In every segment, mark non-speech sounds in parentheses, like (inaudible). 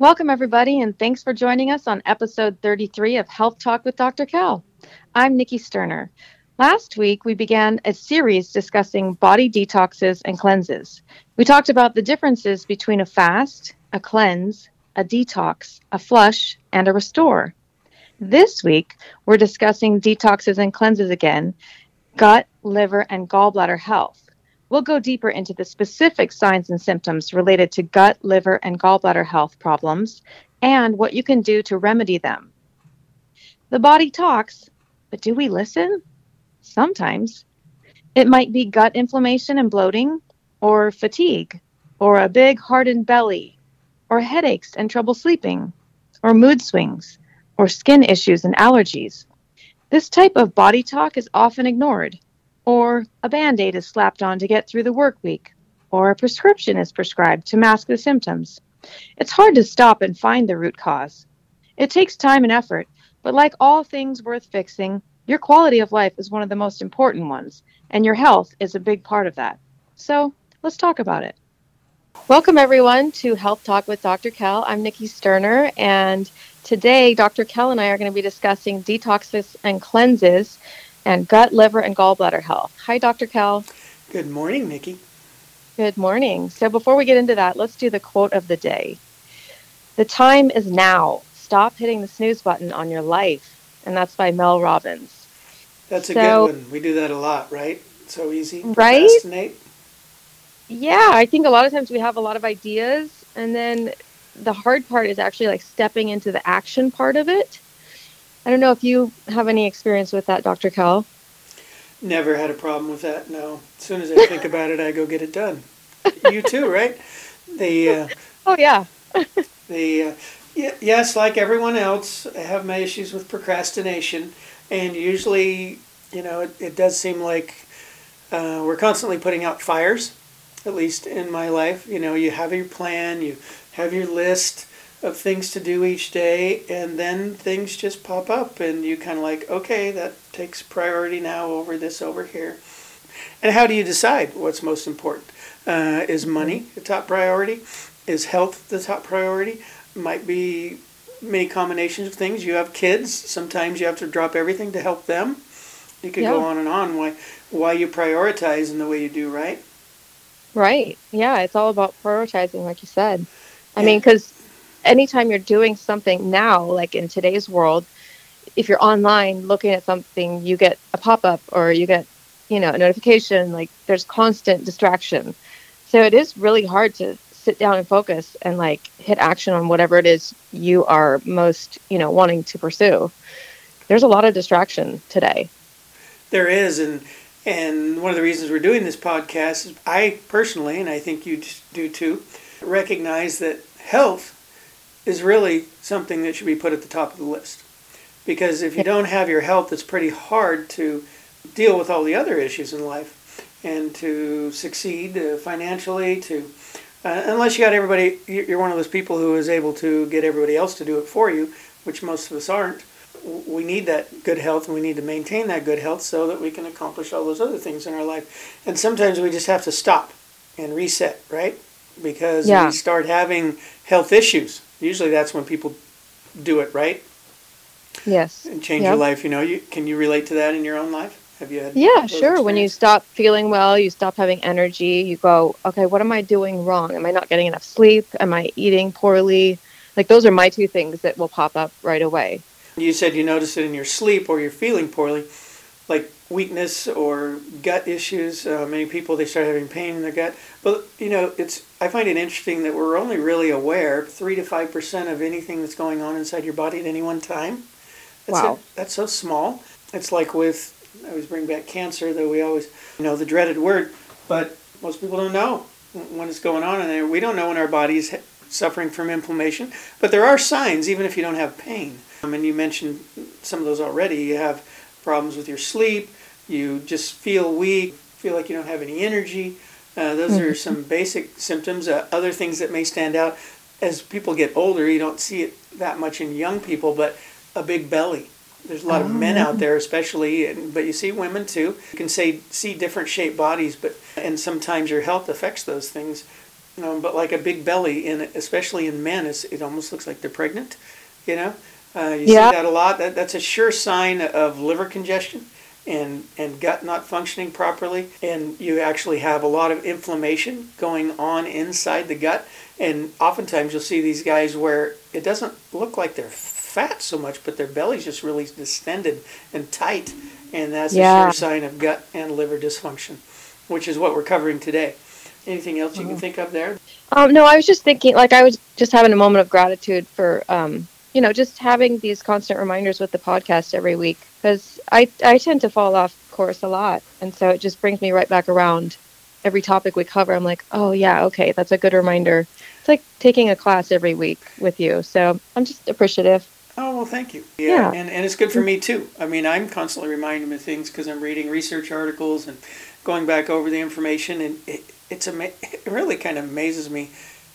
Welcome, everybody, and thanks for joining us on episode 33 of Health Talk with Dr. Cal. I'm Nikki Sterner. Last week, we began a series discussing body detoxes and cleanses. We talked about the differences between a fast, a cleanse, a detox, a flush, and a restore. This week, we're discussing detoxes and cleanses again, gut, liver, and gallbladder health. We'll go deeper into the specific signs and symptoms related to gut, liver, and gallbladder health problems and what you can do to remedy them. The body talks, but do we listen? Sometimes. It might be gut inflammation and bloating, or fatigue, or a big hardened belly, or headaches and trouble sleeping, or mood swings, or skin issues and allergies. This type of body talk is often ignored or a band aid is slapped on to get through the work week, or a prescription is prescribed to mask the symptoms. It's hard to stop and find the root cause. It takes time and effort, but like all things worth fixing, your quality of life is one of the most important ones, and your health is a big part of that. So let's talk about it. Welcome, everyone, to Health Talk with Dr. Cal. I'm Nikki Sterner, and today Dr. Cal and I are going to be discussing detoxes and cleanses and gut, liver, and gallbladder health. Hi, Dr. Cal. Good morning, Nikki. Good morning. So, before we get into that, let's do the quote of the day. The time is now. Stop hitting the snooze button on your life. And that's by Mel Robbins. That's a so, good one. We do that a lot, right? So easy. Right? Yeah, I think a lot of times we have a lot of ideas, and then the hard part is actually like stepping into the action part of it. I don't know if you have any experience with that, Dr. Cal. Never had a problem with that. No. As soon as I think about it, I go get it done. You too, right? The uh, oh yeah. the uh, yeah, yes, like everyone else, I have my issues with procrastination, and usually, you know, it, it does seem like uh, we're constantly putting out fires. At least in my life, you know, you have your plan, you have your list, of things to do each day, and then things just pop up, and you kind of like, okay, that takes priority now over this over here. And how do you decide what's most important? Uh, is money the top priority? Is health the top priority? Might be many combinations of things. You have kids. Sometimes you have to drop everything to help them. You could yeah. go on and on. Why why you prioritize in the way you do, right? Right. Yeah, it's all about prioritizing, like you said. I yeah. mean, because anytime you're doing something now, like in today's world, if you're online looking at something, you get a pop up or you get, you know, a notification. Like there's constant distraction. So it is really hard to sit down and focus and like hit action on whatever it is you are most, you know, wanting to pursue. There's a lot of distraction today. There is, and and one of the reasons we're doing this podcast is I personally, and I think you do too, recognize that health is really something that should be put at the top of the list. Because if you don't have your health, it's pretty hard to deal with all the other issues in life and to succeed uh, financially, to uh, unless you got everybody, you're one of those people who is able to get everybody else to do it for you, which most of us aren't. We need that good health and we need to maintain that good health so that we can accomplish all those other things in our life. And sometimes we just have to stop and reset, right? Because yeah. we start having health issues usually that's when people do it, right? Yes. And change yep. your life. You know, you can you relate to that in your own life? Have you had? Yeah, sure. When you stop feeling well, you stop having energy. You go, okay, what am I doing wrong? Am I not getting enough sleep? Am I eating poorly? Like those are my two things that will pop up right away. You said you notice it in your sleep or you're feeling poorly, like weakness or gut issues. Uh, many people they start having pain in their gut. But you know, it's I find it interesting that we're only really aware three to five percent of anything that's going on inside your body at any one time. That's wow, a, that's so small. It's like with I always bring back cancer, though we always you know the dreaded word, but most people don't know when it's going on, and we don't know when our body's suffering from inflammation. But there are signs, even if you don't have pain. Um, and you mentioned some of those already. You have problems with your sleep you just feel weak, feel like you don't have any energy. Uh, those mm-hmm. are some basic symptoms. Uh, other things that may stand out as people get older, you don't see it that much in young people, but a big belly. There's a lot oh. of men out there, especially, and, but you see women too. You can say see different shaped bodies, but and sometimes your health affects those things. but like a big belly, in especially in men, it almost looks like they're pregnant. You know, uh, you Yeah. see that a lot. That, that's a sure sign of liver congestion and and gut not functioning properly, and you actually have a lot of inflammation going on inside the gut. And oftentimes you'll see these guys where it doesn't look like they're fat so much, but their belly's just really distended and tight, and that's a sure sign of gut and liver dysfunction, which is what we're covering today. Anything else you can think of there? Um, no, I was just thinking, like, I was just having a moment of gratitude for, um, you know, just having these constant reminders with the podcast every week because I, I tend to fall off course a lot. And so it just brings me right back around every topic we cover. I'm like, oh, yeah, okay, that's a good reminder. It's like taking a class every week with you. So I'm just appreciative. Oh well, thank you. Yeah. Yeah, And, and it's good for me too. I mean, I'm constantly reminding of things because I'm reading research articles and going back over the information, and it, it's ama- it really kind of amazes me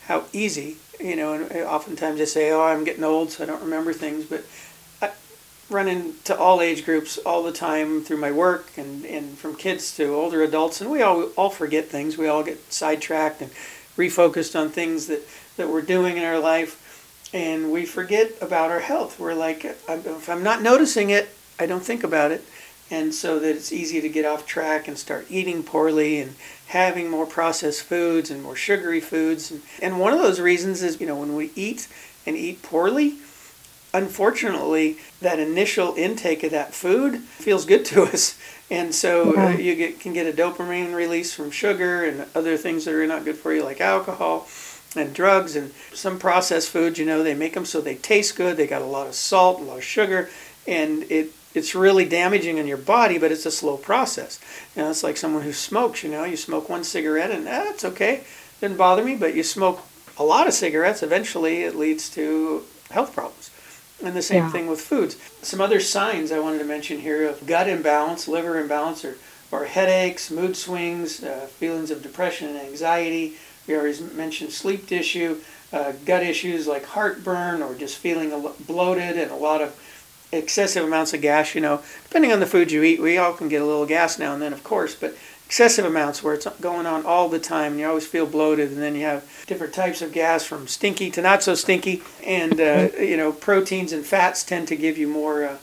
how easy. You know, and uh, oftentimes I say, "Oh, I'm getting old, so I don't remember things," but I run into all age groups all the time through my work, and, and from kids to older adults, and we all all forget things. We all get sidetracked and refocused on things that that we're doing in our life and we forget about our health. We're like, if I'm not noticing it, I don't think about it. And so that it's easy to get off track and start eating poorly and having more processed foods and more sugary foods. And, one of those reasons is, you know, when we eat and eat poorly, unfortunately, that initial intake of that food feels good to (laughs) us. And so uh, you get, can get a dopamine release from sugar and other things that are not good for you, like alcohol and drugs and some processed foods. You know, they make them so they taste good. They got a lot of salt, a lot of sugar, and it it's really damaging on your body. But it's a slow process. You know, it's like someone who smokes. You know, you smoke one cigarette and that's it's okay, didn't bother me. But you smoke a lot of cigarettes, eventually it leads to health problems. And the same Yeah. thing with foods. Some other signs I wanted to mention here of gut imbalance, liver imbalance, or, or headaches, mood swings, uh, feelings of depression and anxiety. We already mentioned sleep tissue, uh, gut issues like heartburn, or just feeling bloated and a lot of excessive amounts of gas. You know, depending on the food you eat, we all can get a little gas now and then, of course, but excessive amounts where it's going on all the time and you always feel bloated and then you have different types of gas from stinky to not so stinky and uh, you know proteins and fats tend to give you more uh,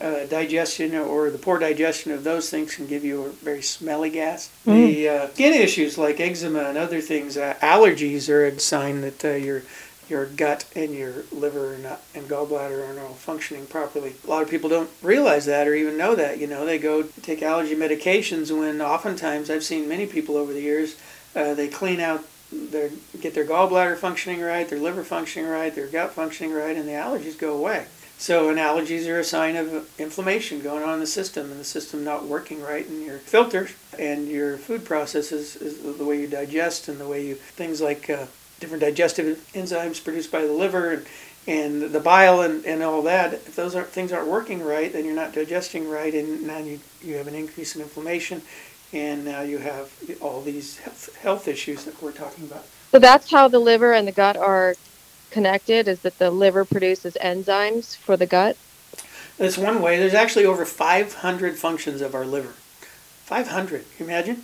uh, digestion or the poor digestion of those things can give you a very smelly gas the uh, skin issues like eczema and other things uh, allergies are a sign that uh, your your gut and your liver and, and gallbladder are not functioning properly. A lot of people don't realize that or even know that. You know, they go take allergy medications when oftentimes I've seen many people over the years, uh, they clean out their get their gallbladder functioning right, their liver functioning right, their gut functioning right, and the allergies go away. So, and allergies are a sign of inflammation going on in the system, and the system not working right, in your filters and your food processes is the way you digest and the way you things like uh, different digestive enzymes produced by the liver and, and the bile and, and all that. If those aren't, things aren't working right, then you're not digesting right, and now you, you have an increase in inflammation, and now you have all these health, health issues that we're talking about. So that's how the liver and the gut are connected is that the liver produces enzymes for the gut. That's one way. There's actually over 500 functions of our liver. 500. Can you imagine?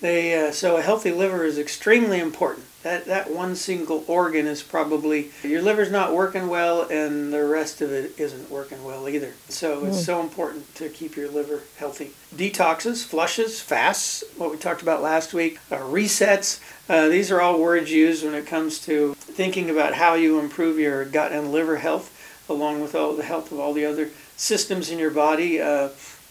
They uh, so a healthy liver is extremely important. That that one single organ is probably your liver's not working well, and the rest of it isn't working well either. So it's Mm. so important to keep your liver healthy. Detoxes, flushes, fasts. What we talked about last week. Uh, resets. Uh, these are all words used when it comes to thinking about how you improve your gut and liver health, along with all the health of all the other systems in your body. Uh,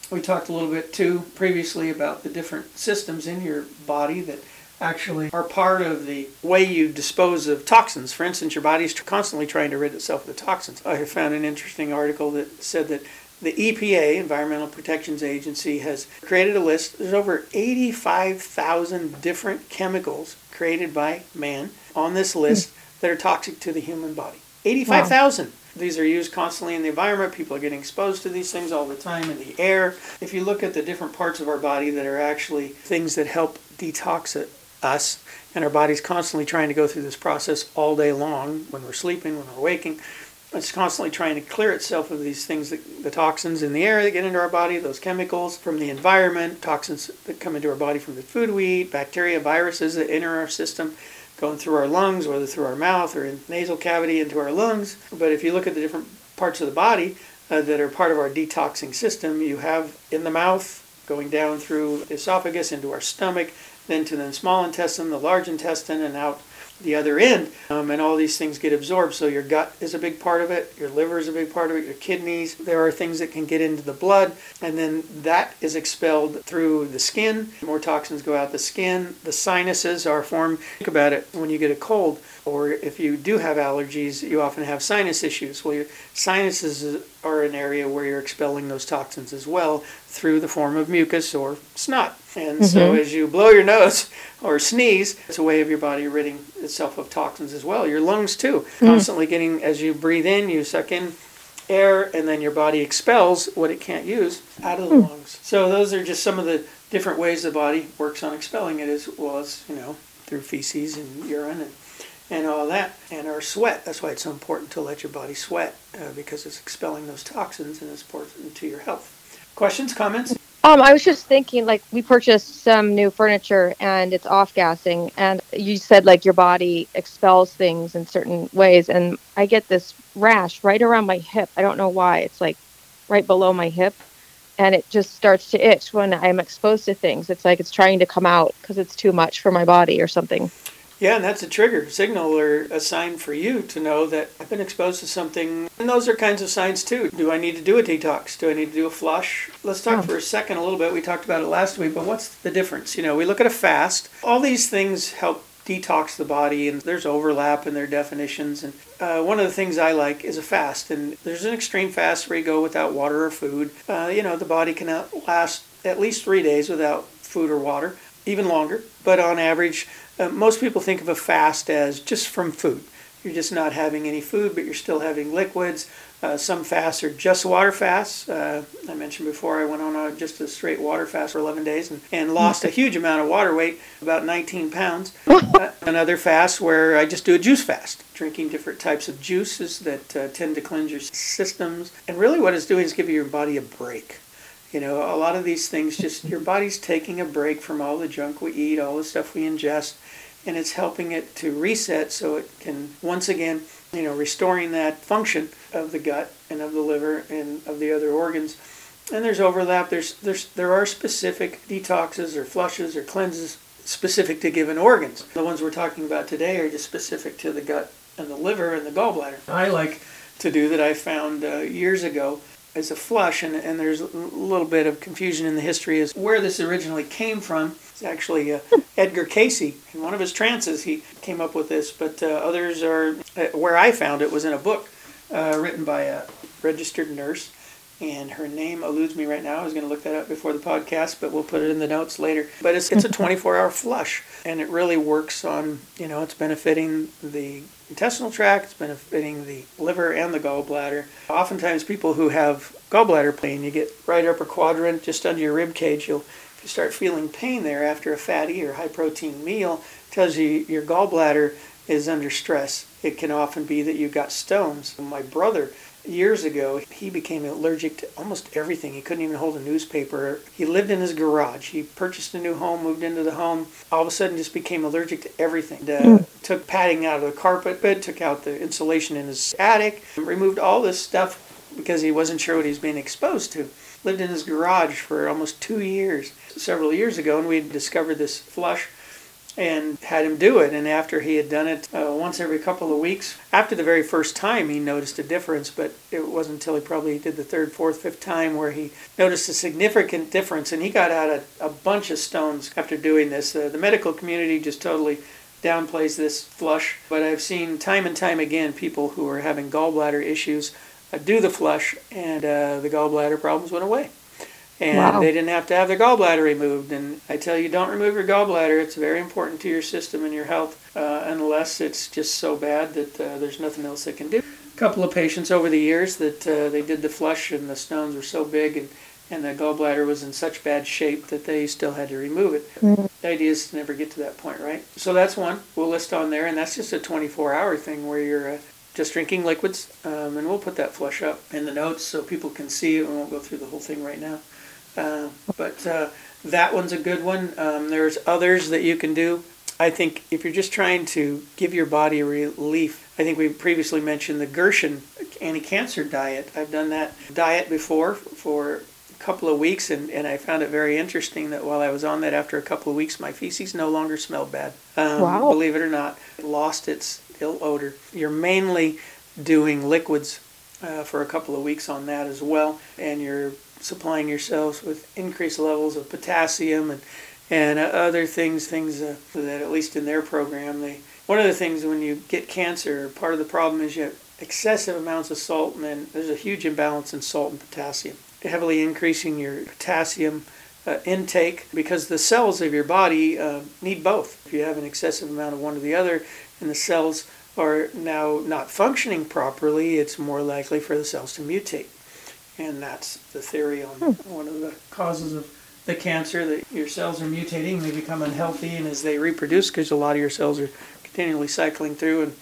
we talked a little bit too previously about the different systems in your body that actually are part of the way you dispose of toxins. For instance, your body's constantly trying to rid itself of the toxins. I found an interesting article that said that the EPA, Environmental Protections Agency, has created a list. There's over 85,000 different chemicals created by man on this list that are toxic to the human body. 85,000. These are used constantly in the environment. People are getting exposed to these things all the time in the air. If you look at the different parts of our body that are actually things that help detox it, us, and our body's constantly trying to go through this process all day long when we're sleeping, when we're waking. It's constantly trying to clear itself of these things, that, the toxins in the air that get into our body, those chemicals from the environment, toxins that come into our body from the food we eat, bacteria, viruses that enter our system. Going through our lungs, whether through our mouth or in nasal cavity into our lungs. But if you look at the different parts of the body uh, that are part of our detoxing system, you have in the mouth, going down through the esophagus into our stomach, then to the small intestine, the large intestine, and out the other end. Um, and all these things get absorbed. So your gut is a big part of it, your liver is a big part of it, your kidneys. There are things that can get into the blood, and then that is expelled through the skin. More toxins go out the skin. The sinuses are formed. Think about it when you get a cold, or if you do have allergies, you often have sinus issues. Well, your sinuses are an area where you're expelling those toxins as well through the form of mucus or snot. And mm-hmm. so as you blow your nose (laughs) or sneeze, it's a way of your body ridding itself of toxins as well. Your lungs too, mm-hmm. constantly getting as you breathe in, you suck in air and then your body expels what it can't use out of the mm. lungs. So those are just some of the different ways the body works on expelling it as well as, you know, through feces and urine and and all that, and our sweat. That's why it's so important to let your body sweat uh, because it's expelling those toxins and it's important to your health. Questions, comments? Um, I was just thinking, like, we purchased some new furniture and it's off gassing, and you said, like, your body expels things in certain ways, and I get this rash right around my hip. I don't know why. It's like right below my hip, and it just starts to itch when I'm exposed to things. It's like it's trying to come out because it's too much for my body or something. Yeah, and that's a trigger signal or a sign for you to know that I've been exposed to something. And those are kinds of signs too. Do I need to do a detox? Do I need to do a flush? Let's talk oh. for a second a little bit. We talked about it last week, but what's the difference? You know, we look at a fast. All these things help detox the body, and there's overlap in their definitions. And uh, one of the things I like is a fast, and there's an extreme fast where you go without water or food. Uh, you know, the body can last at least three days without food or water, even longer. But on average, uh, most people think of a fast as just from food. You're just not having any food, but you're still having liquids. Uh, some fasts are just water fasts. Uh, I mentioned before I went on a, just a straight water fast for 11 days and, and lost a huge amount of water weight, about 19 pounds. Uh, another fast where I just do a juice fast, drinking different types of juices that uh, tend to cleanse your systems. And really, what it's doing is giving your body a break. You know, a lot of these things just your body's taking a break from all the junk we eat, all the stuff we ingest, and it's helping it to reset so it can once again, you know, restoring that function of the gut and of the liver and of the other organs. And there's overlap. There's there's there are specific detoxes or flushes or cleanses specific to given organs. The ones we're talking about today are just specific to the gut and the liver and the gallbladder. I like to do that I found uh, years ago as a flush, and, and there's a little bit of confusion in the history as where this originally came from. It's actually uh, (laughs) Edgar Cayce. In one of his trances, he came up with this, but uh, others are, uh, where I found it was in a book uh, written by a registered nurse, and her name eludes me right now. I was going to look that up before the podcast, but we'll put it in the notes later. But it's, it's a (laughs) 24 hour flush, and it really works on, you know, it's benefiting the intestinal tract, it's benefiting the liver and the gallbladder. Oftentimes, people who have gallbladder pain, you get right upper quadrant, just under your rib cage, you'll if you start feeling pain there after a fatty or high protein meal, tells you your gallbladder is under stress. It can often be that you've got stones. My brother years ago, he became allergic to almost everything. He couldn't even hold a newspaper. He lived in his garage. He purchased a new home, moved into the home. All of a sudden, just became allergic to everything. mm. Took padding out of the carpet bed, took out the insulation in his attic, removed all this stuff because he wasn't sure what he was being exposed to. Lived in his garage for almost two years, several years ago, and we discovered this flush and had him do it. And after he had done it uh, once every couple of weeks, after the very first time, he noticed a difference, but it wasn't until he probably did the third, fourth, fifth time where he noticed a significant difference. And he got out a, a bunch of stones after doing this. Uh, the medical community just totally downplays this flush, but I've seen time and time again people who are having gallbladder issues uh, do the flush, and uh, the gallbladder problems went away and wow. they didn't have to have their gallbladder removed. And I tell you, don't remove your gallbladder. It's very important to your system and your health, uh, unless it's just so bad that uh, there's nothing else they can do. A couple of patients over the years that uh, they did the flush and the stones were so big and, and the gallbladder was in such bad shape that they still had to remove it. Mm-hmm. The idea is to never get to that point, right? So that's one we'll list on there, and that's just a 24 hour thing where you're uh, just drinking liquids, um, and we'll put that flush up in the notes so people can see it. We won't go through the whole thing right now. Uh, but uh, that one's a good one. Um, there's others that you can do. I think if you're just trying to give your body relief, I think we previously mentioned the Gerson anti-cancer diet. I've done that diet before for a couple of weeks, and, and I found it very interesting that while I was on that, after a couple of weeks, my feces no longer smelled bad. Um, wow. Believe it or not, it lost its ill odor. You're mainly doing liquids uh, for a couple of weeks on that as well, and you're supplying yourselves with increased levels of potassium and and uh, other things things uh, that at least in their program they one of the things when you get cancer part of the problem is you have excessive amounts of salt and then there's a huge imbalance in salt and potassium. Heavily increasing your potassium uh, intake because the cells of your body uh, need both. If you have an excessive amount of one or the other and the cells are now not functioning properly it's more likely for the cells to mutate and that's the theory on hmm. one of the causes of the cancer that your cells are mutating, they become unhealthy, and as they reproduce, because a lot of your cells are continually cycling through and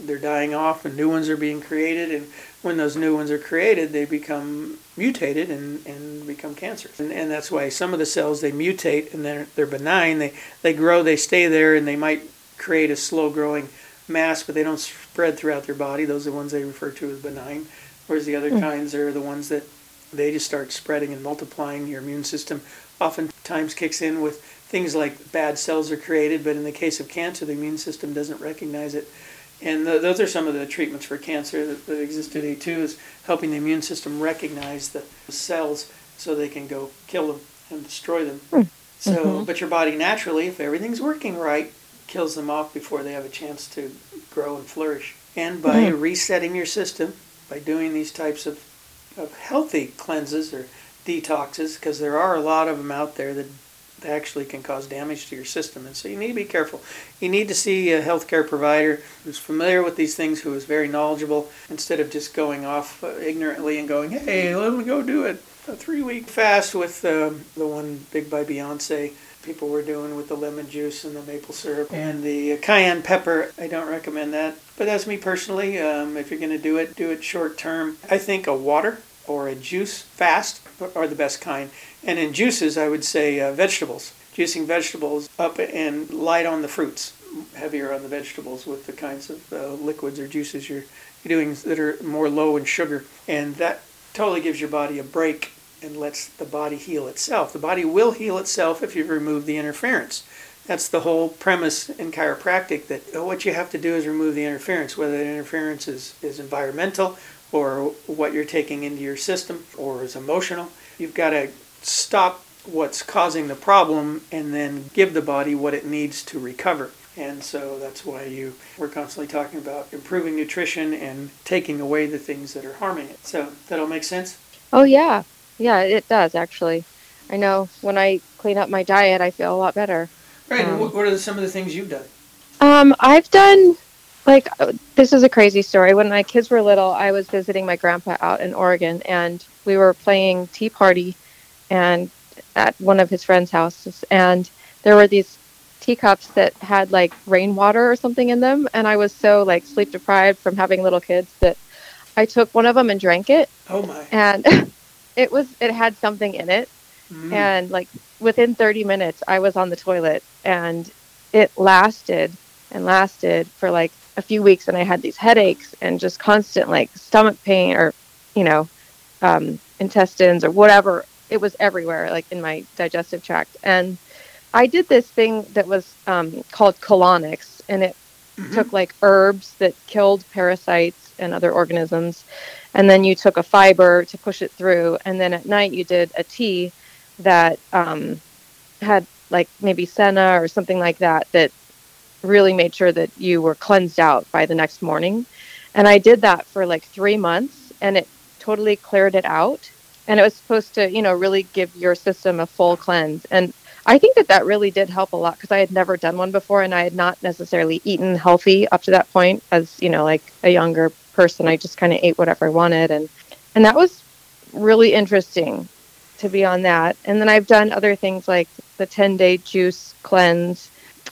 they're dying off, and new ones are being created, and when those new ones are created, they become mutated and, and become cancers. And, and that's why some of the cells they mutate and they're, they're benign, they, they grow, they stay there, and they might create a slow growing mass, but they don't spread throughout their body. Those are the ones they refer to as benign. Whereas the other mm. kinds are the ones that they just start spreading and multiplying. Your immune system oftentimes kicks in with things like bad cells are created, but in the case of cancer, the immune system doesn't recognize it. And the, those are some of the treatments for cancer that, that exist today too, is helping the immune system recognize the cells so they can go kill them and destroy them. Mm. So, mm-hmm. but your body naturally, if everything's working right, kills them off before they have a chance to grow and flourish. And by mm. resetting your system, by doing these types of, of healthy cleanses or detoxes, because there are a lot of them out there that actually can cause damage to your system. And so you need to be careful. You need to see a healthcare provider who's familiar with these things, who is very knowledgeable, instead of just going off uh, ignorantly and going, hey, let me go do it. A three week fast with um, the one big by Beyonce people were doing with the lemon juice and the maple syrup and the cayenne pepper. I don't recommend that. But that's me personally. Um, if you're going to do it, do it short term. I think a water or a juice fast are the best kind. And in juices, I would say uh, vegetables. Juicing vegetables up and light on the fruits, heavier on the vegetables with the kinds of uh, liquids or juices you're, you're doing that are more low in sugar. And that totally gives your body a break and lets the body heal itself. The body will heal itself if you remove the interference. That's the whole premise in chiropractic that oh, what you have to do is remove the interference, whether the interference is, is environmental or what you're taking into your system or is emotional. You've got to stop what's causing the problem and then give the body what it needs to recover. And so that's why you we're constantly talking about improving nutrition and taking away the things that are harming it. So that'll make sense? Oh yeah. Yeah, it does actually. I know when I clean up my diet, I feel a lot better. Right. Um, what are some of the things you've done? Um, I've done like uh, this is a crazy story. When my kids were little, I was visiting my grandpa out in Oregon, and we were playing Tea Party, and at one of his friends' houses, and there were these teacups that had like rainwater or something in them, and I was so like sleep deprived from having little kids that I took one of them and drank it. Oh my! And (laughs) it was it had something in it, mm. and like within 30 minutes, I was on the toilet, and it lasted and lasted for like a few weeks and I had these headaches and just constant like stomach pain or, you know, um, intestines or whatever. It was everywhere, like in my digestive tract. And I did this thing that was um, called colonics, and it mm-hmm. took like herbs that killed parasites and other organisms. And then you took a fiber to push it through. And then at night you did a tea that um, had like maybe senna or something like that that really made sure that you were cleansed out by the next morning. And I did that for like three months and it totally cleared it out. And it was supposed to, you know, really give your system a full cleanse. And I think that that really did help a lot because I had never done one before and I had not necessarily eaten healthy up to that point as, you know, like a younger person. I just kind of ate whatever I wanted. And, and that was really interesting to be on that. And then I've done other things like the 10 day juice cleanse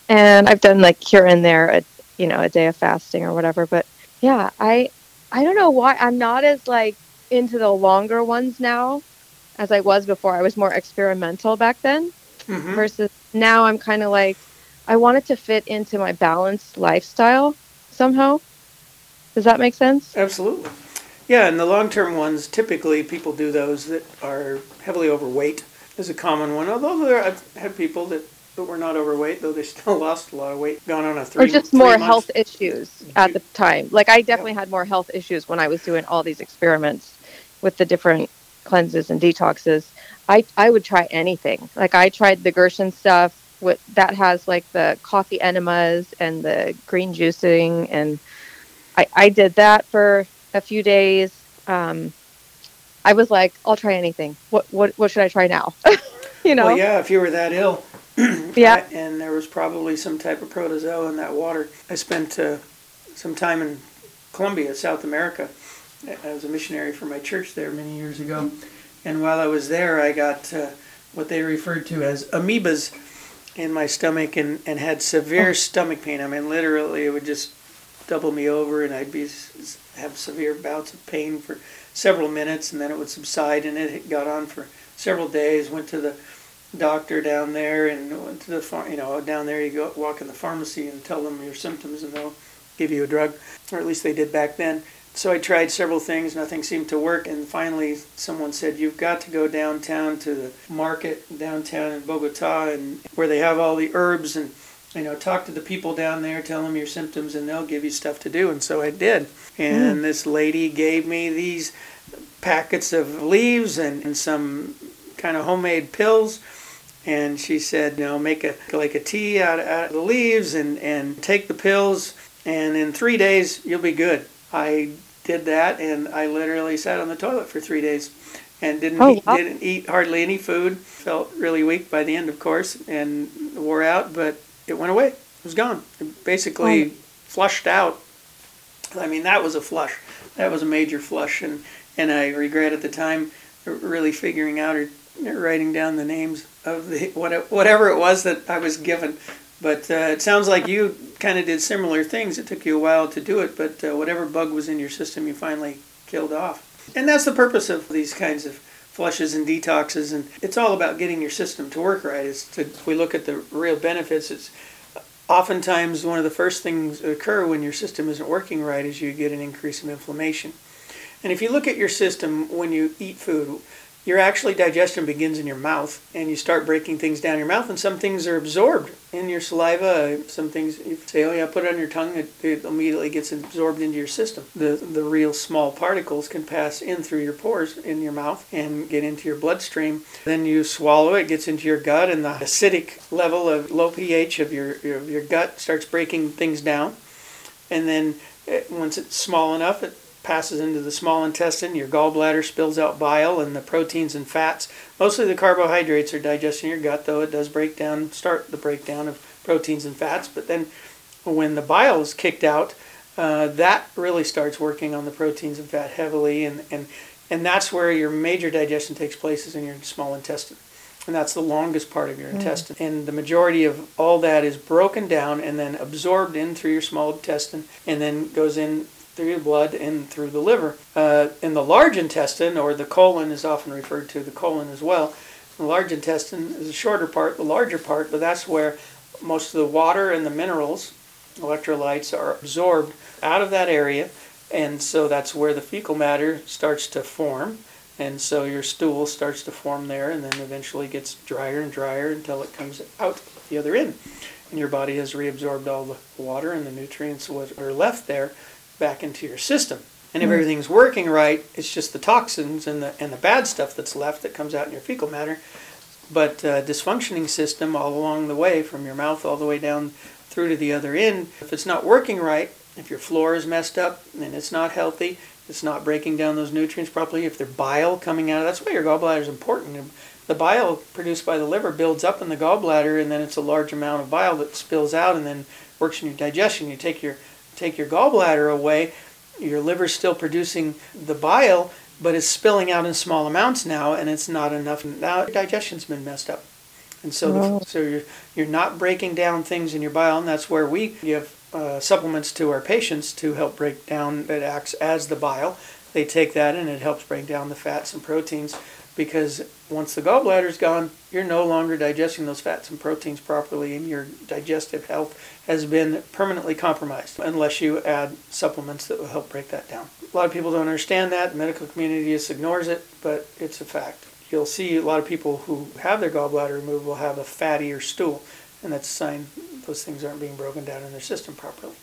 and I've done like here and there, a, you know, a day of fasting or whatever. But yeah, I I don't know why I'm not as like into the longer ones now as I was before. I was more experimental back then, mm-hmm. versus now I'm kind of like I want it to fit into my balanced lifestyle somehow. Does that make sense? Absolutely. Yeah, and the long term ones, typically people do those that are heavily overweight, is a common one. Although there, I've had people that, that were not overweight, though they still (laughs) lost a lot of weight, gone on a three Or just more months. health issues at the time. Like, I definitely had more health issues when I was doing all these experiments with the different cleanses and detoxes. I, I would try anything. Like, I tried the Gershon stuff. What that has like the coffee enemas and the green juicing and I, I did that for a few days. Um, I was like, I'll try anything. What what what should I try now? (laughs) you know? Well, yeah, if you were that ill, (clears throat) Yeah. and there was probably some type of protozoa in that water. I spent uh, some time in Colombia, South America. I was a missionary for my church there many years ago, and while I was there, I got uh, what they referred to as amoebas in my stomach and, and had severe Oh. stomach pain. I mean, literally, it would just double me over, and I'd be have severe bouts of pain for several minutes, and then it would subside, and it got on for several days. Went to the doctor down there, and went to the far, you know down there. You go walk in the pharmacy and tell them your symptoms, and they'll give you a drug, or at least they did back then. So I tried several things, nothing seemed to work, and finally someone said, "You've got to go downtown to the market downtown in Bogota, and where they have all the herbs and." You know, talk to the people down there, tell them your symptoms, and they'll give you stuff to do. And so I did. And hmm. this lady gave me these packets of leaves and, and some kind of homemade pills. And she said, you know, make a like a tea out, out of the leaves and, and take the pills, and in three days you'll be good. I did that, and I literally sat on the toilet for three days, and didn't Oh, eat, wow. didn't eat hardly any food. Felt really weak by the end, of course, and wore out. But it went away. It was gone. It basically Oh. flushed out. I mean, that was a flush. That was a major flush, and and I regret at the time really figuring out or writing down the names of the what- whatever it was that I was given. But uh, it sounds like you kind of did similar things. It took you a while to do it, but uh, whatever bug was in your system, you finally killed off. And that's the purpose of these kinds of flushes and detoxes. And it's all about getting your system to work right. It's to, if we look at the real benefits, it's oftentimes one of the first things that occur when your system isn't working right is you get an increase in inflammation. And if you look at your system when you eat food, your actually digestion begins in your mouth and you start breaking things down in your mouth and some things are absorbed in your saliva. Some things you say oh yeah put it on your tongue it, it immediately gets absorbed into your system. The the real small particles can pass in through your pores in your mouth and get into your bloodstream. Then you swallow it gets into your gut and the acidic level of low ph of your your, your gut starts breaking things down. And then it, once it's small enough it passes into the small intestine. Your gallbladder spills out bile and the proteins and fats. Mostly the carbohydrates are digested in your gut, though it does break down, start the breakdown of proteins and fats. But then when the bile is kicked out, uh, that really starts working on the proteins and fat heavily, and, and, and that's where your major digestion takes place is in your small intestine. And that's the longest part of your intestine. And the majority of all that is broken down and then absorbed in through your small intestine and then goes in through your blood and through the liver. Uh, in the large intestine, or the colon is often referred to, the colon as well. The large intestine is a shorter part, the larger part, but that's where most of the water and the minerals, electrolytes, are absorbed out of that area. And so that's where the fecal matter starts to form. And so your stool starts to form there and then eventually gets drier and drier until it comes out the other end. And your body has reabsorbed all the water and the nutrients that are left there back into your system. And if Mm. everything's working right, it's just the toxins and the and the bad stuff that's left that comes out in your fecal matter. But uh, dysfunctioning system all along the way, from your mouth all the way down through to the other end, if it's not working right, if your flora is messed up and it's not healthy, it's not breaking down those nutrients properly, if there's bile coming out, that's why your gallbladder is important. The bile produced by the liver builds up in the gallbladder, and then it's a large amount of bile that spills out and then works in your digestion. You take your take your gallbladder away, your liver's still producing the bile, but it's spilling out in small amounts now, and it's not enough. Now your digestion's been messed up, and so Oh. the, so you're you're not breaking down things in your bile, and that's where we give uh, supplements to our patients to help break down. It acts as the bile. They take that, and it helps break down the fats and proteins because once the gallbladder's gone, you're no longer digesting those fats and proteins properly, and your digestive health has been permanently compromised unless you add supplements that will help break that down. A lot of people don't understand that. The medical community just ignores it, but it's a fact. You'll see a lot of people who have their gallbladder removed will have a fattier stool, and that's a sign those things aren't being broken down in their system properly.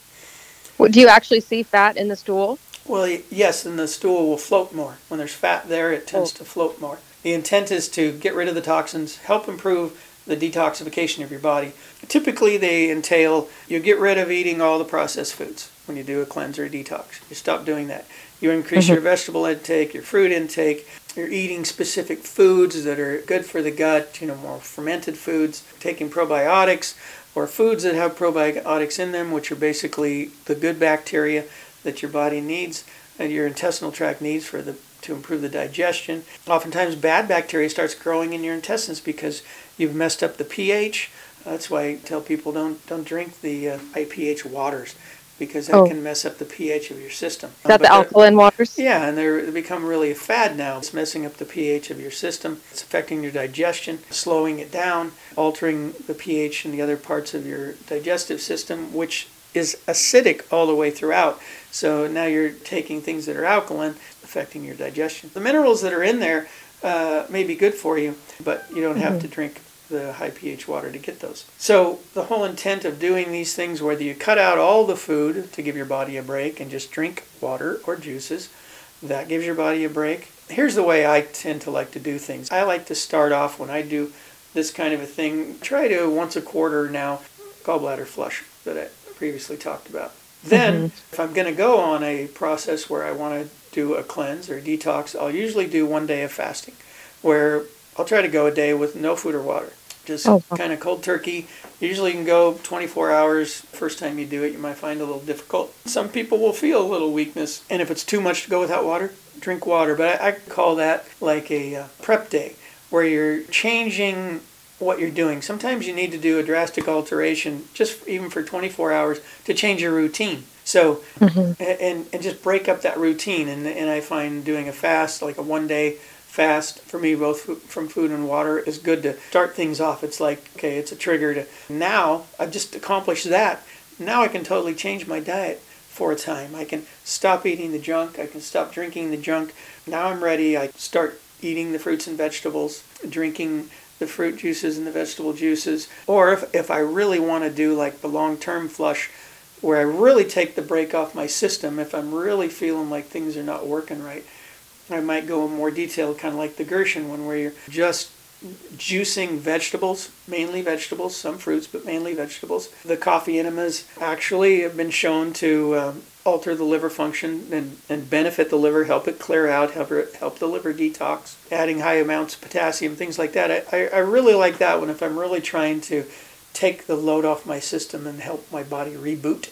Do you actually see fat in the stool? Well, yes, and the stool will float more. When there's fat there, it tends oh. to float more. The intent is to get rid of the toxins, help improve the detoxification of your body. Typically, they entail you get rid of eating all the processed foods when you do a cleanse or a detox. You stop doing that. You increase mm-hmm. your vegetable intake, your fruit intake. You're eating specific foods that are good for the gut, you know, more fermented foods, taking probiotics or foods that have probiotics in them, which are basically the good bacteria that your body needs and your intestinal tract needs for the to improve the digestion. Oftentimes, bad bacteria starts growing in your intestines because you've messed up the pH. That's why I tell people don't don't drink the uh, high pH waters because that oh. can mess up the pH of your system. Is that the alkaline waters? Yeah, and they're become really a fad now. It's messing up the pH of your system. It's affecting your digestion, slowing it down, altering the pH in the other parts of your digestive system, which is acidic all the way throughout. So now you're taking things that are alkaline, affecting your digestion. The minerals that are in there uh, may be good for you, but you don't have mm-hmm. to drink the high pH water to get those. So the whole intent of doing these things, whether you cut out all the food to give your body a break and just drink water or juices, that gives your body a break. Here's the way I tend to like to do things. I like to start off when I do this kind of a thing, try to once a quarter now gallbladder flush that I previously talked about. Then, mm-hmm. if I'm going to go on a process where I want to do a cleanse or detox, I'll usually do one day of fasting where I'll try to go a day with no food or water. Just oh. kind of cold turkey. Usually you can go 24 hours. First time you do it, you might find it a little difficult. Some people will feel a little weakness. And if it's too much to go without water, drink water. But I, I call that like a uh, prep day where you're changing what you're doing. Sometimes you need to do a drastic alteration, just even for 24 hours, to change your routine. So, mm-hmm. and, and just break up that routine. And, and I find doing a fast, like a one day fast for me both from food and water is good to start things off. It's like okay it's a trigger to now i've just accomplished that. Now i can totally change my diet for a time. I can stop eating the junk. I can stop drinking the junk. Now i'm ready. I start eating the fruits and vegetables drinking the fruit juices and the vegetable juices. Or if, if i really want to do like the long-term flush where i really take the break off my system if i'm really feeling like things are not working right I might go in more detail, kind of like the Gershon one, where you're just juicing vegetables, mainly vegetables, some fruits, but mainly vegetables. The coffee enemas actually have been shown to um, alter the liver function and, and benefit the liver, help it clear out, help, help the liver detox, adding high amounts of potassium, things like that. I, I really like that one if I'm really trying to take the load off my system and help my body reboot.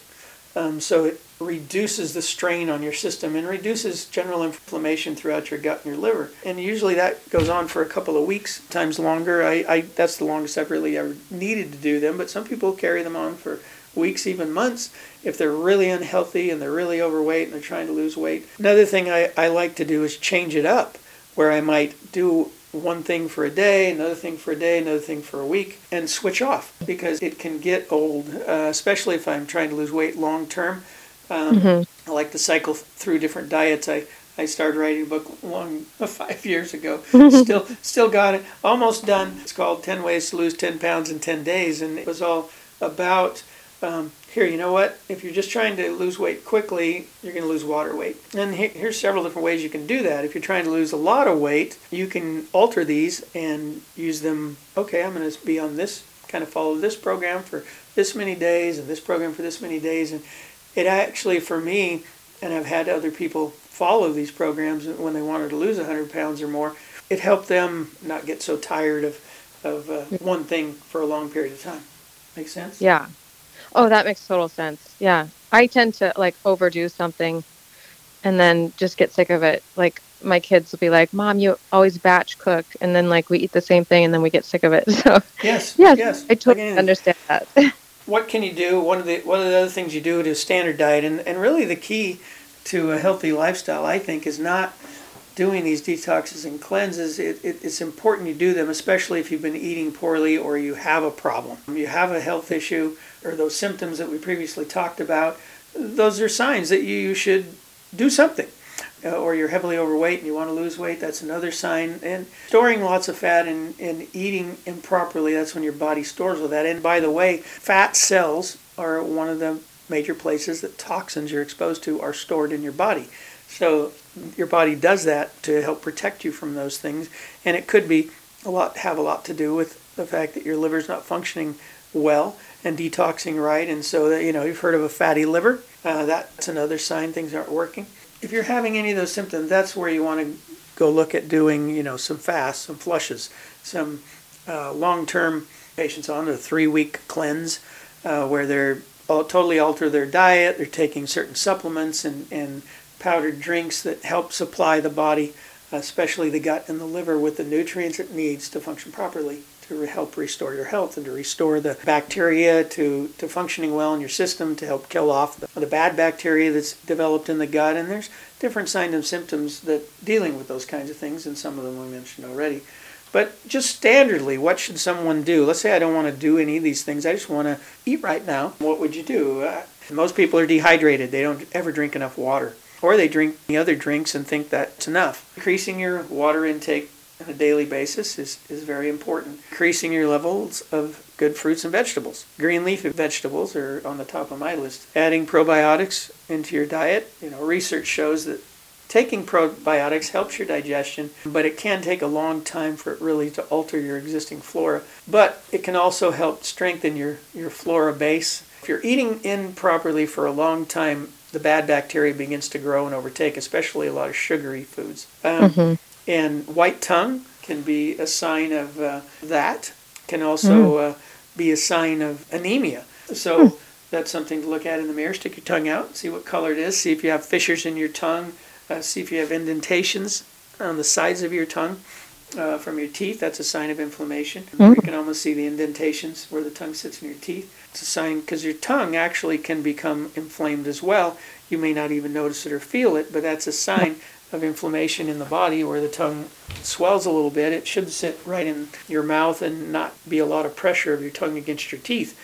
Um, so it reduces the strain on your system and reduces general inflammation throughout your gut and your liver. And usually that goes on for a couple of weeks, times longer. I, I that's the longest I've really ever needed to do them. But some people carry them on for weeks, even months, if they're really unhealthy and they're really overweight and they're trying to lose weight. Another thing I, I like to do is change it up, where I might do one thing for a day, another thing for a day, another thing for a week, and switch off because it can get old, uh, especially if I'm trying to lose weight long term. Um, mm-hmm. I like to cycle through different diets. I, I started writing a book long (laughs) five years ago. still still got it almost done. It's called Ten Ways to Lose Ten Pounds in Ten Days, and it was all about um, here. You know what? If you're just trying to lose weight quickly, you're going to lose water weight. And here, here's several different ways you can do that. If you're trying to lose a lot of weight, you can alter these and use them. Okay, I'm going to be on this kind of follow this program for this many days and this program for this many days and it actually, for me, and I've had other people follow these programs when they wanted to lose 100 pounds or more, it helped them not get so tired of, of uh, one thing for a long period of time. Make sense? Yeah. Oh, that makes total sense. Yeah. I tend to like overdo something and then just get sick of it. Like my kids will be like, "Mom, you always batch cook," and then like we eat the same thing and then we get sick of it. (laughs) So yes, yes, yes. I totally Again, understand that. (laughs) what can you do? One of the one of the other things you do to standard diet, and, and really the key to a healthy lifestyle, I think, is not doing these detoxes and cleanses, it, it, it's important you do them, especially if you've been eating poorly or you have a problem. You have a health issue or those symptoms that we previously talked about, those are signs that you should do something. Uh, or you're heavily overweight and you want to lose weight, that's another sign. And storing lots of fat and, and eating improperly, that's when your body stores all that. And by the way, fat cells are one of the major places that toxins you're exposed to are stored in your body. So your body does that to help protect you from those things, and it could be a lot have a lot to do with the fact that your liver's not functioning well and detoxing right, and so that you know you've heard of a fatty liver. Uh, that's another sign things aren't working. If you're having any of those symptoms, that's where you want to go look at doing you know some fasts, some flushes, some uh, long-term patients on a three-week cleanse uh, where they're totally alter their diet. They're taking certain supplements and, and powdered drinks that help supply the body, especially the gut and the liver, with the nutrients it needs to function properly to help restore your health and to restore the bacteria to, to functioning well in your system to help kill off the, the bad bacteria that's developed in the gut. And there's different signs and symptoms that dealing with those kinds of things, and some of them we mentioned already. But just standardly, what should someone do? Let's say I don't want to do any of these things. I just want to eat right now. What would you do? Uh, most people are dehydrated. They don't ever drink enough water. Or they drink the other drinks and think that's enough. Increasing your water intake on a daily basis is, is very important. Increasing your levels of good fruits and vegetables. Green leafy vegetables are on the top of my list. Adding probiotics into your diet. You know, research shows that Taking probiotics helps your digestion, but it can take a long time for it really to alter your existing flora. But it can also help strengthen your, your flora base. If you're eating improperly for a long time, the bad bacteria begins to grow and overtake, especially a lot of sugary foods. Um, mm-hmm. And white tongue can be a sign of uh, that, can also mm. uh, be a sign of anemia. So mm. that's something to look at in the mirror. Stick your tongue out, see what color it is, see if you have fissures in your tongue uh, see if you have indentations on the sides of your tongue uh, from your teeth. That's a sign of inflammation. Mm-hmm. You can almost see the indentations where the tongue sits in your teeth. It's a sign because your tongue actually can become inflamed as well. You may not even notice it or feel it, but that's a sign of inflammation in the body where the tongue swells a little bit. It should sit right in your mouth and not be a lot of pressure of your tongue against your teeth.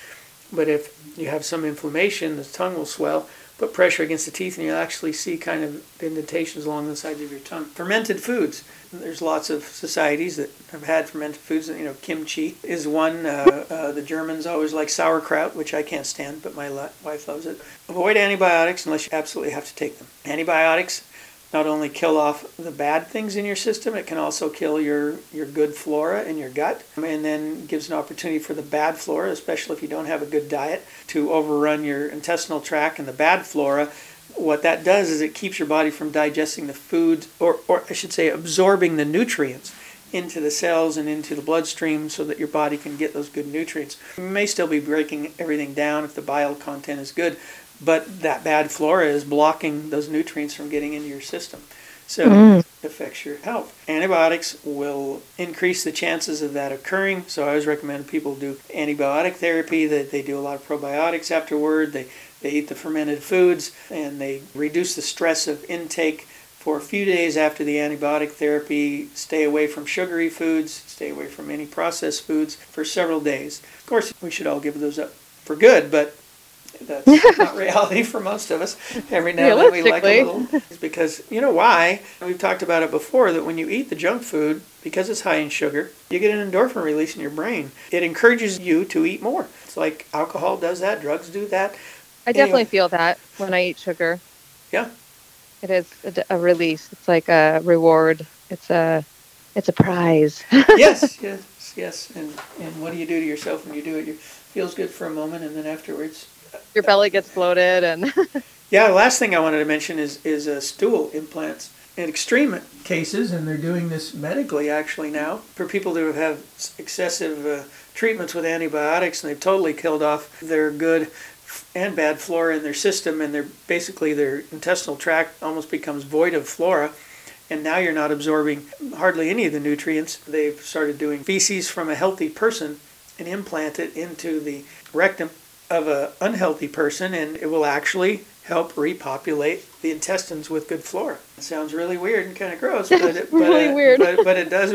But if you have some inflammation, the tongue will swell put pressure against the teeth and you'll actually see kind of indentations along the sides of your tongue. Fermented foods. There's lots of societies that have had fermented foods. You know, kimchi is one. Uh, uh, the Germans always like sauerkraut, which I can't stand, but my wife loves it. Avoid antibiotics unless you absolutely have to take them. Antibiotics not only kill off the bad things in your system, it can also kill your, your good flora in your gut, and then gives an opportunity for the bad flora, especially if you don't have a good diet, to overrun your intestinal tract and the bad flora. What that does is it keeps your body from digesting the food, or, or I should say, absorbing the nutrients into the cells and into the bloodstream so that your body can get those good nutrients. You may still be breaking everything down if the bile content is good, but that bad flora is blocking those nutrients from getting into your system. So mm. it affects your health. Antibiotics will increase the chances of that occurring. So I always recommend people do antibiotic therapy, that they do a lot of probiotics afterward. They, they eat the fermented foods and they reduce the stress of intake for a few days after the antibiotic therapy. Stay away from sugary foods, stay away from any processed foods for several days. Of course, we should all give those up for good, but that's not (laughs) reality for most of us. Every now and then we like a little. Because you know why? We've talked about it before that when you eat the junk food, because it's high in sugar, you get an endorphin release in your brain. It encourages you to eat more. It's like alcohol does that, drugs do that. I definitely feel that when I eat sugar. Yeah. It is a, a release. It's like a reward. It's a it's a prize. (laughs) yes, yes, yes. And and what do you do to yourself when you do it? It feels good for a moment, and then afterwards your belly gets bloated and (laughs) yeah the last thing i wanted to mention is is uh, stool implants. In extreme cases and they're doing this medically actually now for people who have excessive uh, treatments with antibiotics and they've totally killed off their good and bad flora in their system and they're basically their intestinal tract almost becomes void of flora and now you're not absorbing hardly any of the nutrients. They've started doing feces from a healthy person and implant it into the rectum of an unhealthy person and it will actually help repopulate the intestines with good flora. It sounds really weird and kind of gross, but it, (laughs) really but, weird. but, but it does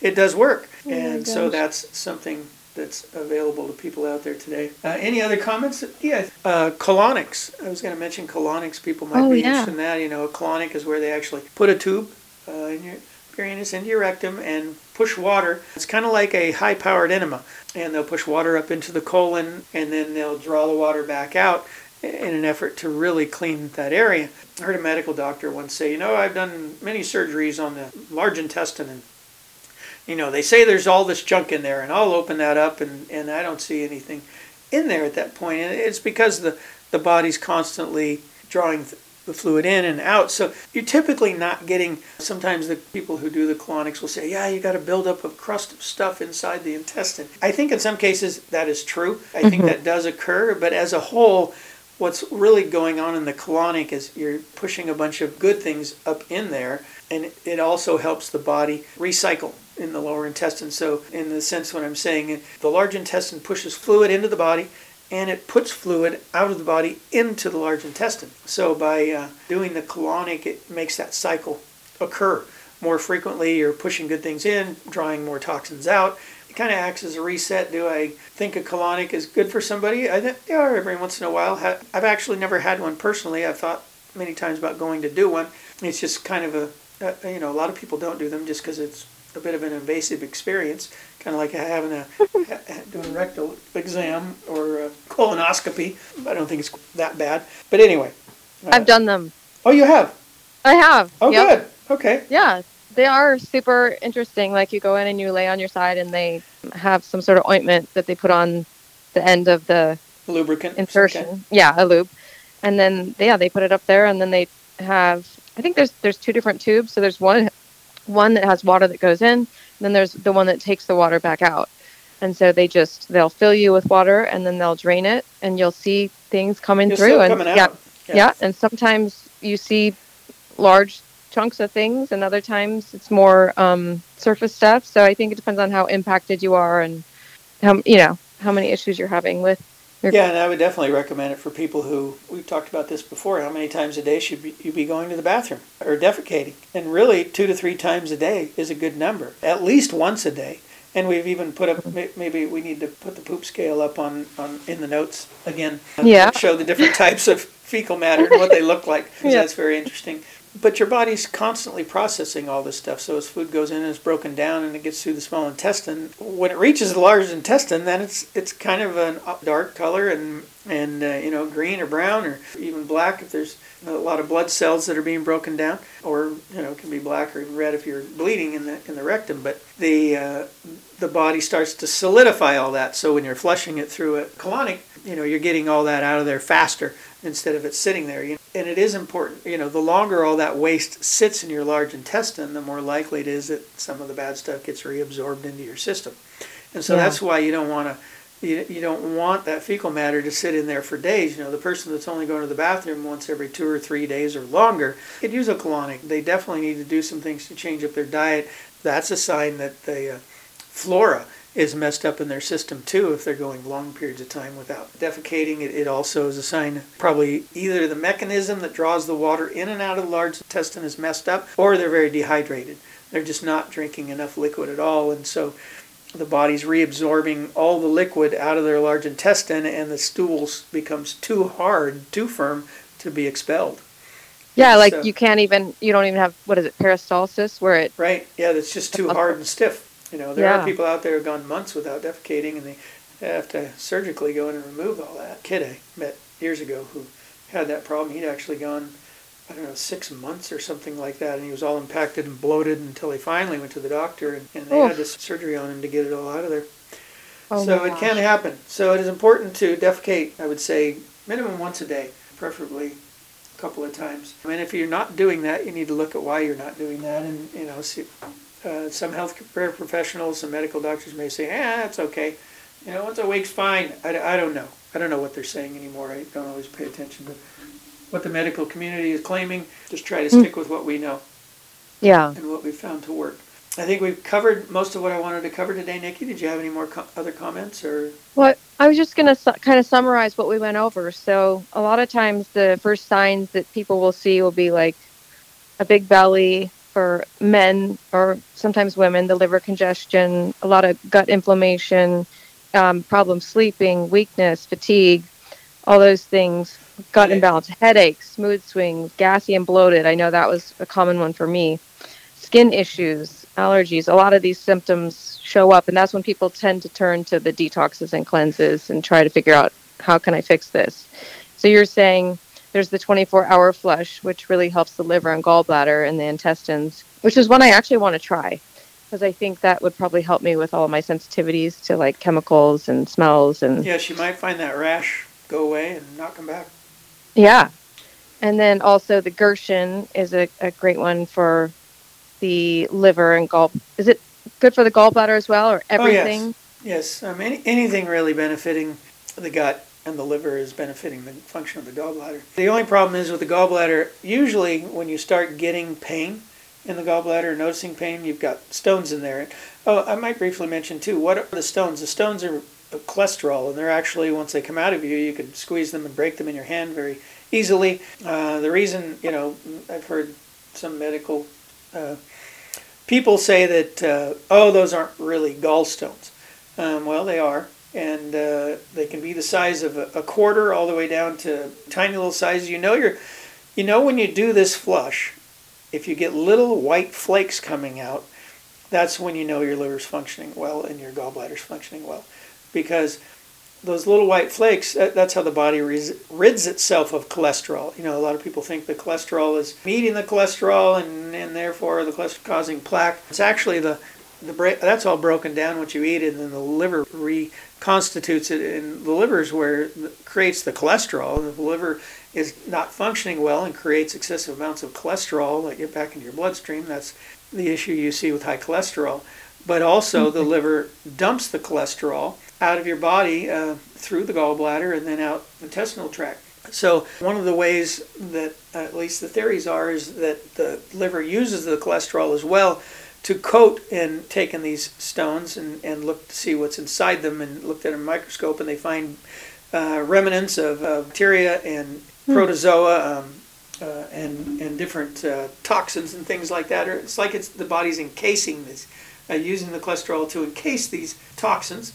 it does work, (laughs) Oh and so that's something that's available to people out there today. Uh, any other comments? Yeah, uh, colonics. I was going to mention colonics. People might Oh, be yeah. interested in that. You know, a colonic is where they actually put a tube uh, in your urinus into your rectum and push water. It's kind of like a high-powered enema, and they'll push water up into the colon, and then they'll draw the water back out in an effort to really clean that area. I heard a medical doctor once say, you know, I've done many surgeries on the large intestine, and you know, they say there's all this junk in there, and I'll open that up, and, and I don't see anything in there at that point. And it's because the, the body's constantly drawing the fluid in and out. So you're typically not getting, sometimes the people who do the colonics will say, yeah, you got to build up a crust of stuff inside the intestine. I think in some cases that is true. I think mm-hmm. that does occur, but as a whole, what's really going on in the colonic is you're pushing a bunch of good things up in there, and it also helps the body recycle in the lower intestine. So, in the sense what I'm saying, the large intestine pushes fluid into the body and it puts fluid out of the body into the large intestine. So, by uh, doing the colonic, it makes that cycle occur more frequently. You're pushing good things in, drawing more toxins out. It kind of acts as a reset. Do I think a colonic is good for somebody? I think they are every once in a while. I've actually never had one personally. I've thought many times about going to do one. It's just kind of a, uh, you know, a lot of people don't do them just because it's a bit of an invasive experience, kind of like having a doing a rectal exam or a colonoscopy. I don't think it's that bad, but anyway. uh, I've done them. Oh, you have. I have. Oh, Yep. good. Okay. Yeah, they are super interesting. Like you go in and you lay on your side, and they have some sort of ointment that they put on the end of the Lubricant. insertion. kind. Yeah, a loop, and then yeah, they put it up there, and then they have. I think there's there's two different tubes. So there's one one that has water that goes in, and then there's the one that takes the water back out. And so they just they'll fill you with water, and then they'll drain it, and you'll see things coming You'll see through. and coming yeah, out. yeah, and sometimes you see large chunks of things, and other times it's more um, surface stuff. So I think it depends on how impacted you are and how you know how many issues you're having with. Your, Yeah, and I would definitely recommend it for people who we've talked about this before. How many times a day should be, you be going to the bathroom or defecating? And really, two to three times a day is a good number. At least once a day. And we've even put up. Maybe we need to put the poop scale up on, on in the notes again. Yeah. Show the different (laughs) types of fecal matter and what they look like. Yeah. That's very interesting. But your body's constantly processing all this stuff. So as food goes in and it's broken down and it gets through the small intestine, when it reaches the large intestine, then it's it's kind of a dark color and and uh, you know green or brown or even black if there's a lot of blood cells that are being broken down, or you know it can be black or red if you're bleeding in the in the rectum. But the uh, the body starts to solidify all that. So when you're flushing it through a colonic, you know you're getting all that out of there faster instead of it sitting there. You know? And it is important, you know, the longer all that waste sits in your large intestine, the more likely it is that some of the bad stuff gets reabsorbed into your system. And so Yeah. that's why you don't want to. You, you don't want that fecal matter to sit in there for days. You know, the person that's only going to the bathroom once every two or three days or longer could use a colonic. They definitely need to do some things to change up their diet. That's a sign that the uh, flora is messed up in their system too if they're going long periods of time without defecating. It, it also is a sign probably either the mechanism that draws the water in and out of the large intestine is messed up or they're very dehydrated. They're just not drinking enough liquid at all. And so the body's reabsorbing all the liquid out of their large intestine and the stools becomes too hard, too firm to be expelled. yeah, like So- you can't even you don't even have what is it peristalsis where it Right. Yeah, that's just too (laughs) hard and stiff. You know, there Yeah. are people out there who've gone months without defecating and they have to surgically go in and remove all that. Kid I met years ago who had that problem. He'd actually gone, I don't know, six months or something like that, and he was all impacted and bloated until he finally went to the doctor and, and they Oof. had this surgery on him to get it all out of there. oh so it can happen. So it is important to defecate, I would say, minimum once a day, preferably a couple of times. I mean, if you're not doing that, you need to look at why you're not doing that. And, you know, see, uh, some healthcare professionals, some medical doctors may say, eh, it's okay. You know, once a week's fine. I, I don't know. I don't know what they're saying anymore. I don't always pay attention to what the medical community is claiming. Just try to stick with what we know yeah and what we found to work. I think we've covered most of what I wanted to cover today, Nikki. Did you have any more co- other comments or? Well, I was just going to su- kind of summarize what we went over. So, a lot of times, the first signs that people will see will be like a big belly for men or sometimes women, the liver congestion, a lot of gut inflammation, um, problem sleeping, weakness, fatigue, all those things, gut imbalance, headaches, mood swings, gassy and bloated. I know that was a common one for me. Skin issues, allergies, a lot of these symptoms show up, and that's when people tend to turn to the detoxes and cleanses and try to figure out how can I fix this. So you're saying there's the 24 hour flush, which really helps the liver and gallbladder and the intestines, which is one I actually want to try because I think that would probably help me with all my sensitivities to like chemicals and smells and yes, you might find that rash go away and not come back. Yeah, and then also the Gerson is a, a great one for the liver and gall. Is it good for the gallbladder as well, or everything? Oh, yes, yes. Um, any, anything really benefiting the gut and the liver is benefiting the function of the gallbladder. The only problem is with the gallbladder. Usually, when you start getting pain in the gallbladder, noticing pain, you've got stones in there. Oh, I might briefly mention too. What are the stones? The stones are cholesterol, and they're actually once they come out of you, you can squeeze them and break them in your hand very easily. Uh, the reason, you know, I've heard some medical uh, people say that, uh, oh, those aren't really gallstones. Um, well, they are, and uh, they can be the size of a, quarter all the way down to tiny little sizes. You know, you're, you know, when you do this flush, if you get little white flakes coming out, that's when you know your liver's functioning well and your gallbladder's functioning well, because those little white flakes, that's how the body rids itself of cholesterol. You know, a lot of people think the cholesterol is eating the cholesterol and, and therefore the cholesterol causing plaque. It's actually the, the that's all broken down what you eat and then the liver reconstitutes it in the liver is where it creates the cholesterol. And the liver is not functioning well and creates excessive amounts of cholesterol that get back into your bloodstream. That's the issue you see with high cholesterol. But also the liver dumps the cholesterol out of your body uh, through the gallbladder and then out the intestinal tract. So one of the ways that uh, at least the theories are is that the liver uses the cholesterol as well to coat and take in these stones and, and look to see what's inside them and looked at a microscope and they find uh, remnants of uh, bacteria and hmm. protozoa um, uh, and and different uh, toxins and things like that. Or it's like it's the body's encasing this, using the cholesterol to encase these toxins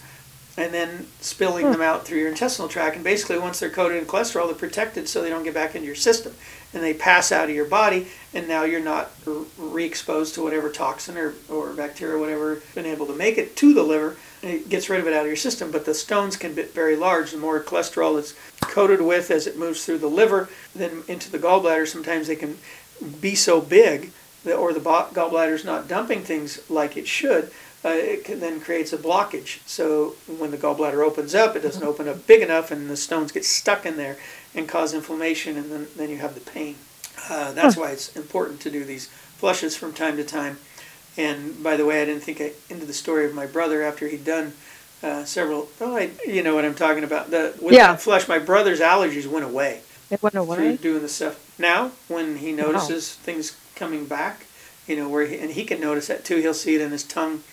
and then spilling them out through your intestinal tract. And basically, once they're coated in cholesterol, they're protected so they don't get back into your system. And they pass out of your body, and now you're not re exposed to whatever toxin or, or bacteria, whatever, been able to make it to the liver, and it gets rid of it out of your system. But the stones can be very large. The more cholesterol it's coated with as it moves through the liver, then into the gallbladder, sometimes they can be so big that, or the gallbladder is not dumping things like it should uh, it can, then creates a blockage. So when the gallbladder opens up, it doesn't mm-hmm. open up big enough, and the stones get stuck in there and cause inflammation, and then, then you have the pain. Uh, that's why it's important to do these flushes from time to time. And by the way, I didn't think I, into the story of my brother after he'd done uh, several. Oh, I, you know what I'm talking about. The with yeah. flush, my brother's allergies went away. It went away. Through doing the stuff. Now, when he notices wow. things coming back, you know where he, and he can notice that too. He'll see it in his tongue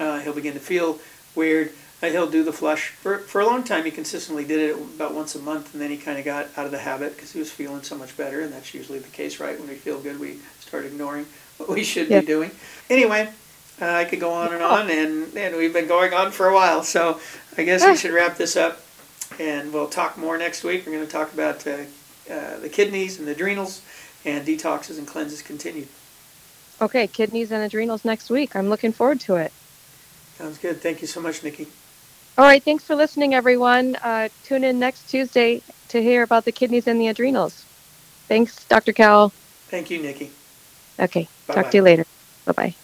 uh, he'll begin to feel weird. Uh, he'll do the flush. For, for a long time, he consistently did it about once a month, and then he kind of got out of the habit because he was feeling so much better, and that's usually the case, right? When we feel good, we start ignoring (laughs) what we should be doing. Anyway, uh, I could go on and on, and, and we've been going on for a while, so I guess we should wrap this up, and we'll talk more next week. We're going to talk about uh, uh, the kidneys and the adrenals, and detoxes and cleanses continued. Okay, kidneys and adrenals next week. I'm looking forward to it. Sounds good. Thank you so much, Nikki. All right. Thanks for listening, everyone. Uh, tune in next Tuesday to hear about the kidneys and the adrenals. Thanks, Dr. Cal. Thank you, Nikki. Okay. Bye-bye. Talk to you later. Bye bye.